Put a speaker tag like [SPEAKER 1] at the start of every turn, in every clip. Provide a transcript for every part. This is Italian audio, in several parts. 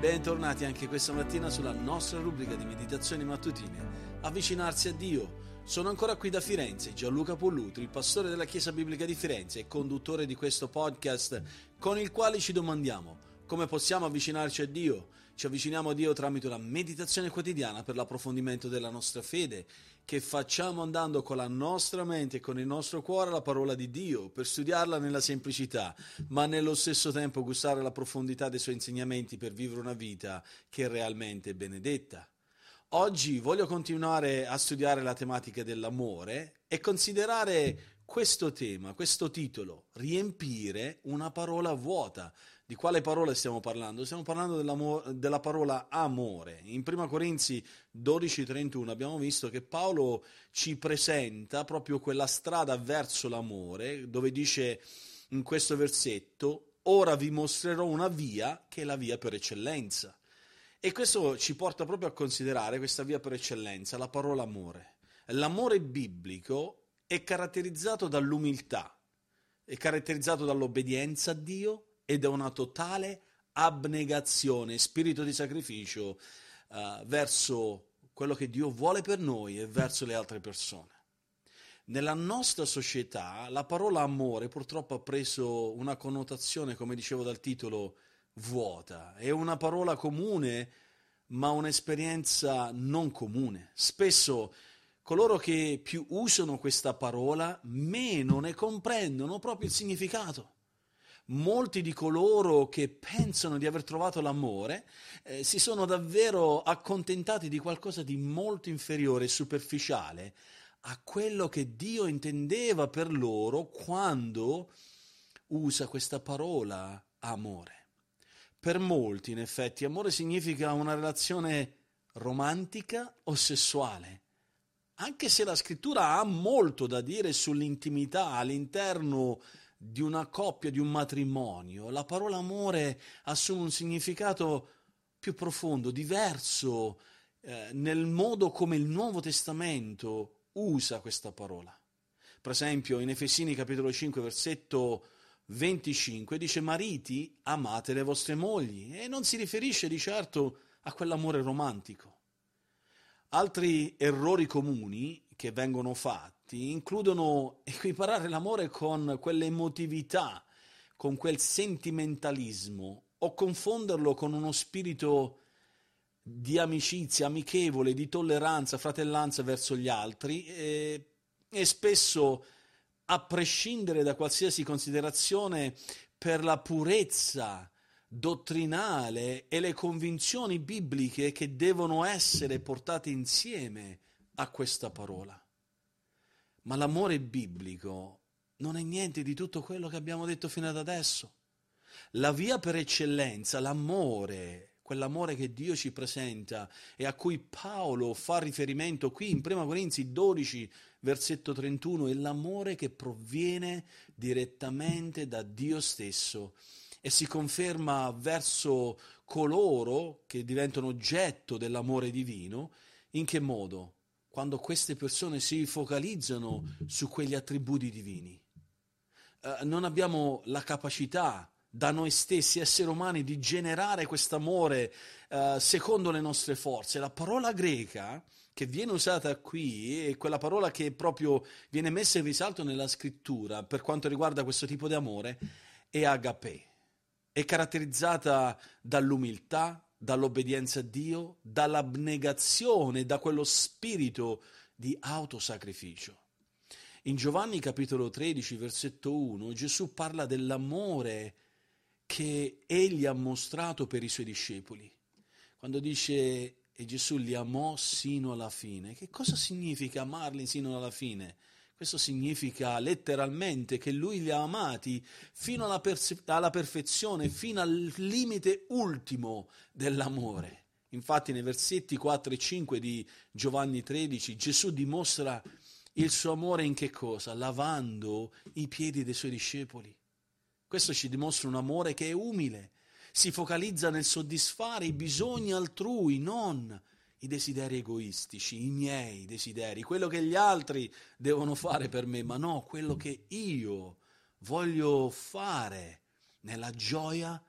[SPEAKER 1] Bentornati anche questa mattina sulla nostra rubrica di meditazioni mattutine. Avvicinarsi a Dio. Sono ancora qui da Firenze, Gianluca Pollutri, pastore della Chiesa Biblica di Firenze e conduttore di questo podcast con il quale ci domandiamo come possiamo avvicinarci a Dio. Ci avviciniamo a Dio tramite una meditazione quotidiana per l'approfondimento della nostra fede che facciamo andando con la nostra mente e con il nostro cuore la parola di Dio, per studiarla nella semplicità, ma nello stesso tempo gustare la profondità dei suoi insegnamenti per vivere una vita che è realmente benedetta. Oggi voglio continuare a studiare la tematica dell'amore e considerare questo tema, questo titolo, riempire una parola vuota. Di quale parola stiamo parlando? Stiamo parlando della parola amore. In 1 Corinzi 12:31 abbiamo visto che Paolo ci presenta proprio quella strada verso l'amore, dove dice in questo versetto, ora vi mostrerò una via che è la via per eccellenza. E questo ci porta proprio a considerare questa via per eccellenza, la parola amore. L'amore biblico è caratterizzato dall'umiltà, è caratterizzato dall'obbedienza a Dio, ed è una totale abnegazione, spirito di sacrificio uh, verso quello che Dio vuole per noi e verso le altre persone. Nella nostra società la parola amore purtroppo ha preso una connotazione, come dicevo dal titolo, vuota. È una parola comune, ma un'esperienza non comune. Spesso coloro che più usano questa parola meno ne comprendono proprio il significato molti di coloro che pensano di aver trovato l'amore eh, si sono davvero accontentati di qualcosa di molto inferiore e superficiale a quello che Dio intendeva per loro quando usa questa parola amore. Per molti, in effetti, amore significa una relazione romantica o sessuale. Anche se la scrittura ha molto da dire sull'intimità all'interno di una coppia, di un matrimonio, la parola amore assume un significato più profondo, diverso eh, nel modo come il Nuovo Testamento usa questa parola. Per esempio, in Efesini capitolo 5, versetto 25 dice mariti amate le vostre mogli e non si riferisce di certo a quell'amore romantico. Altri errori comuni che vengono fatti includono equiparare l'amore con quell'emotività, con quel sentimentalismo o confonderlo con uno spirito di amicizia amichevole, di tolleranza, fratellanza verso gli altri e, e spesso a prescindere da qualsiasi considerazione per la purezza dottrinale e le convinzioni bibliche che devono essere portate insieme a questa parola. Ma l'amore biblico non è niente di tutto quello che abbiamo detto fino ad adesso. La via per eccellenza, l'amore, quell'amore che Dio ci presenta e a cui Paolo fa riferimento qui in 1 Corinzi 12, versetto 31, è l'amore che proviene direttamente da Dio stesso e si conferma verso coloro che diventano oggetto dell'amore divino. In che modo? quando queste persone si focalizzano su quegli attributi divini. Uh, non abbiamo la capacità da noi stessi, esseri umani, di generare quest'amore uh, secondo le nostre forze. La parola greca che viene usata qui è quella parola che proprio viene messa in risalto nella scrittura per quanto riguarda questo tipo di amore, è agape. È caratterizzata dall'umiltà, dall'obbedienza a Dio, dall'abnegazione, da quello spirito di autosacrificio. In Giovanni capitolo 13, versetto 1, Gesù parla dell'amore che egli ha mostrato per i suoi discepoli. Quando dice e Gesù li amò sino alla fine, che cosa significa amarli sino alla fine? Questo significa letteralmente che lui li ha amati fino alla, perse- alla perfezione, fino al limite ultimo dell'amore. Infatti nei versetti 4 e 5 di Giovanni 13 Gesù dimostra il suo amore in che cosa? Lavando i piedi dei suoi discepoli. Questo ci dimostra un amore che è umile, si focalizza nel soddisfare i bisogni altrui, non i desideri egoistici, i miei desideri, quello che gli altri devono fare per me, ma no, quello che io voglio fare nella gioia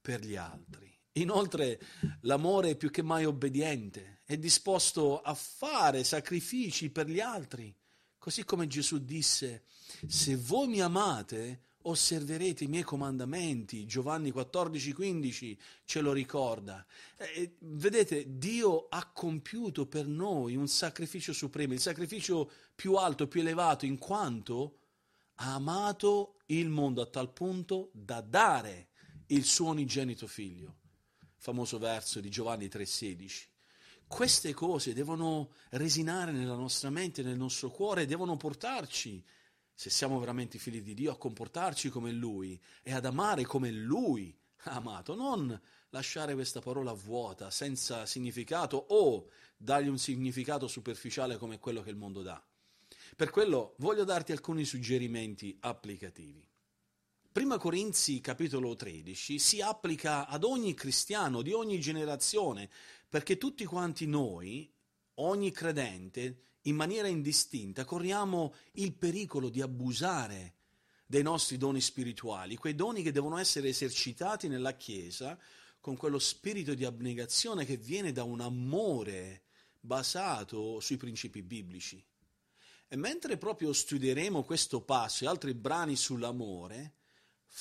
[SPEAKER 1] per gli altri. Inoltre l'amore è più che mai obbediente, è disposto a fare sacrifici per gli altri, così come Gesù disse, se voi mi amate, osserverete i miei comandamenti. Giovanni 14, 15 ce lo ricorda. Eh, vedete, Dio ha compiuto per noi un sacrificio supremo, il sacrificio più alto, più elevato, in quanto ha amato il mondo a tal punto da dare il suo unigenito figlio. Famoso verso di Giovanni 3,16. Queste cose devono resinare nella nostra mente, nel nostro cuore, devono portarci se siamo veramente figli di Dio, a comportarci come Lui e ad amare come Lui ha amato, non lasciare questa parola vuota, senza significato o dargli un significato superficiale come quello che il mondo dà. Per quello voglio darti alcuni suggerimenti applicativi. Prima Corinzi capitolo 13 si applica ad ogni cristiano di ogni generazione, perché tutti quanti noi, ogni credente, in maniera indistinta corriamo il pericolo di abusare dei nostri doni spirituali, quei doni che devono essere esercitati nella Chiesa con quello spirito di abnegazione che viene da un amore basato sui principi biblici. E mentre proprio studieremo questo passo e altri brani sull'amore,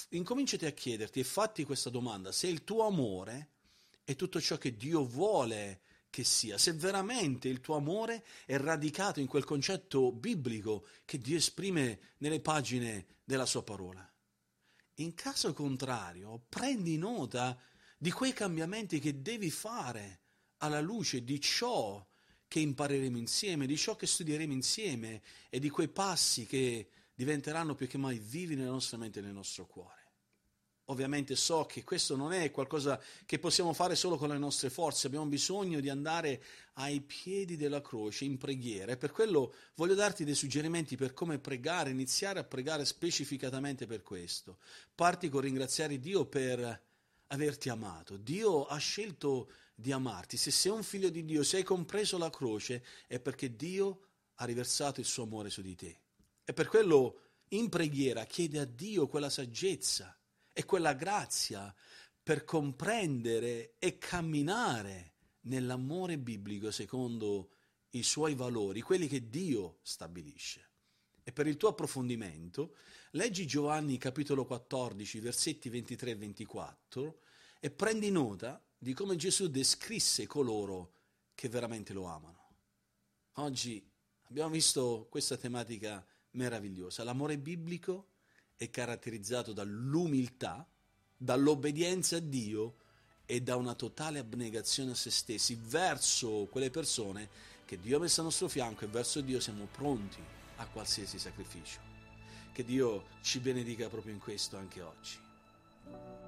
[SPEAKER 1] incominciati a chiederti e fatti questa domanda, se il tuo amore è tutto ciò che Dio vuole che sia, se veramente il tuo amore è radicato in quel concetto biblico che Dio esprime nelle pagine della sua parola. In caso contrario, prendi nota di quei cambiamenti che devi fare alla luce di ciò che impareremo insieme, di ciò che studieremo insieme e di quei passi che diventeranno più che mai vivi nella nostra mente e nel nostro cuore. Ovviamente so che questo non è qualcosa che possiamo fare solo con le nostre forze, abbiamo bisogno di andare ai piedi della croce in preghiera e per quello voglio darti dei suggerimenti per come pregare, iniziare a pregare specificatamente per questo. Parti con ringraziare Dio per averti amato. Dio ha scelto di amarti. Se sei un figlio di Dio, se hai compreso la croce, è perché Dio ha riversato il suo amore su di te. E per quello in preghiera chiede a Dio quella saggezza è quella grazia per comprendere e camminare nell'amore biblico secondo i suoi valori, quelli che Dio stabilisce. E per il tuo approfondimento, leggi Giovanni capitolo 14, versetti 23 e 24 e prendi nota di come Gesù descrisse coloro che veramente lo amano. Oggi abbiamo visto questa tematica meravigliosa, l'amore biblico è caratterizzato dall'umiltà, dall'obbedienza a Dio e da una totale abnegazione a se stessi verso quelle persone che Dio ha messo al nostro fianco e verso Dio siamo pronti a qualsiasi sacrificio. Che Dio ci benedica proprio in questo anche oggi.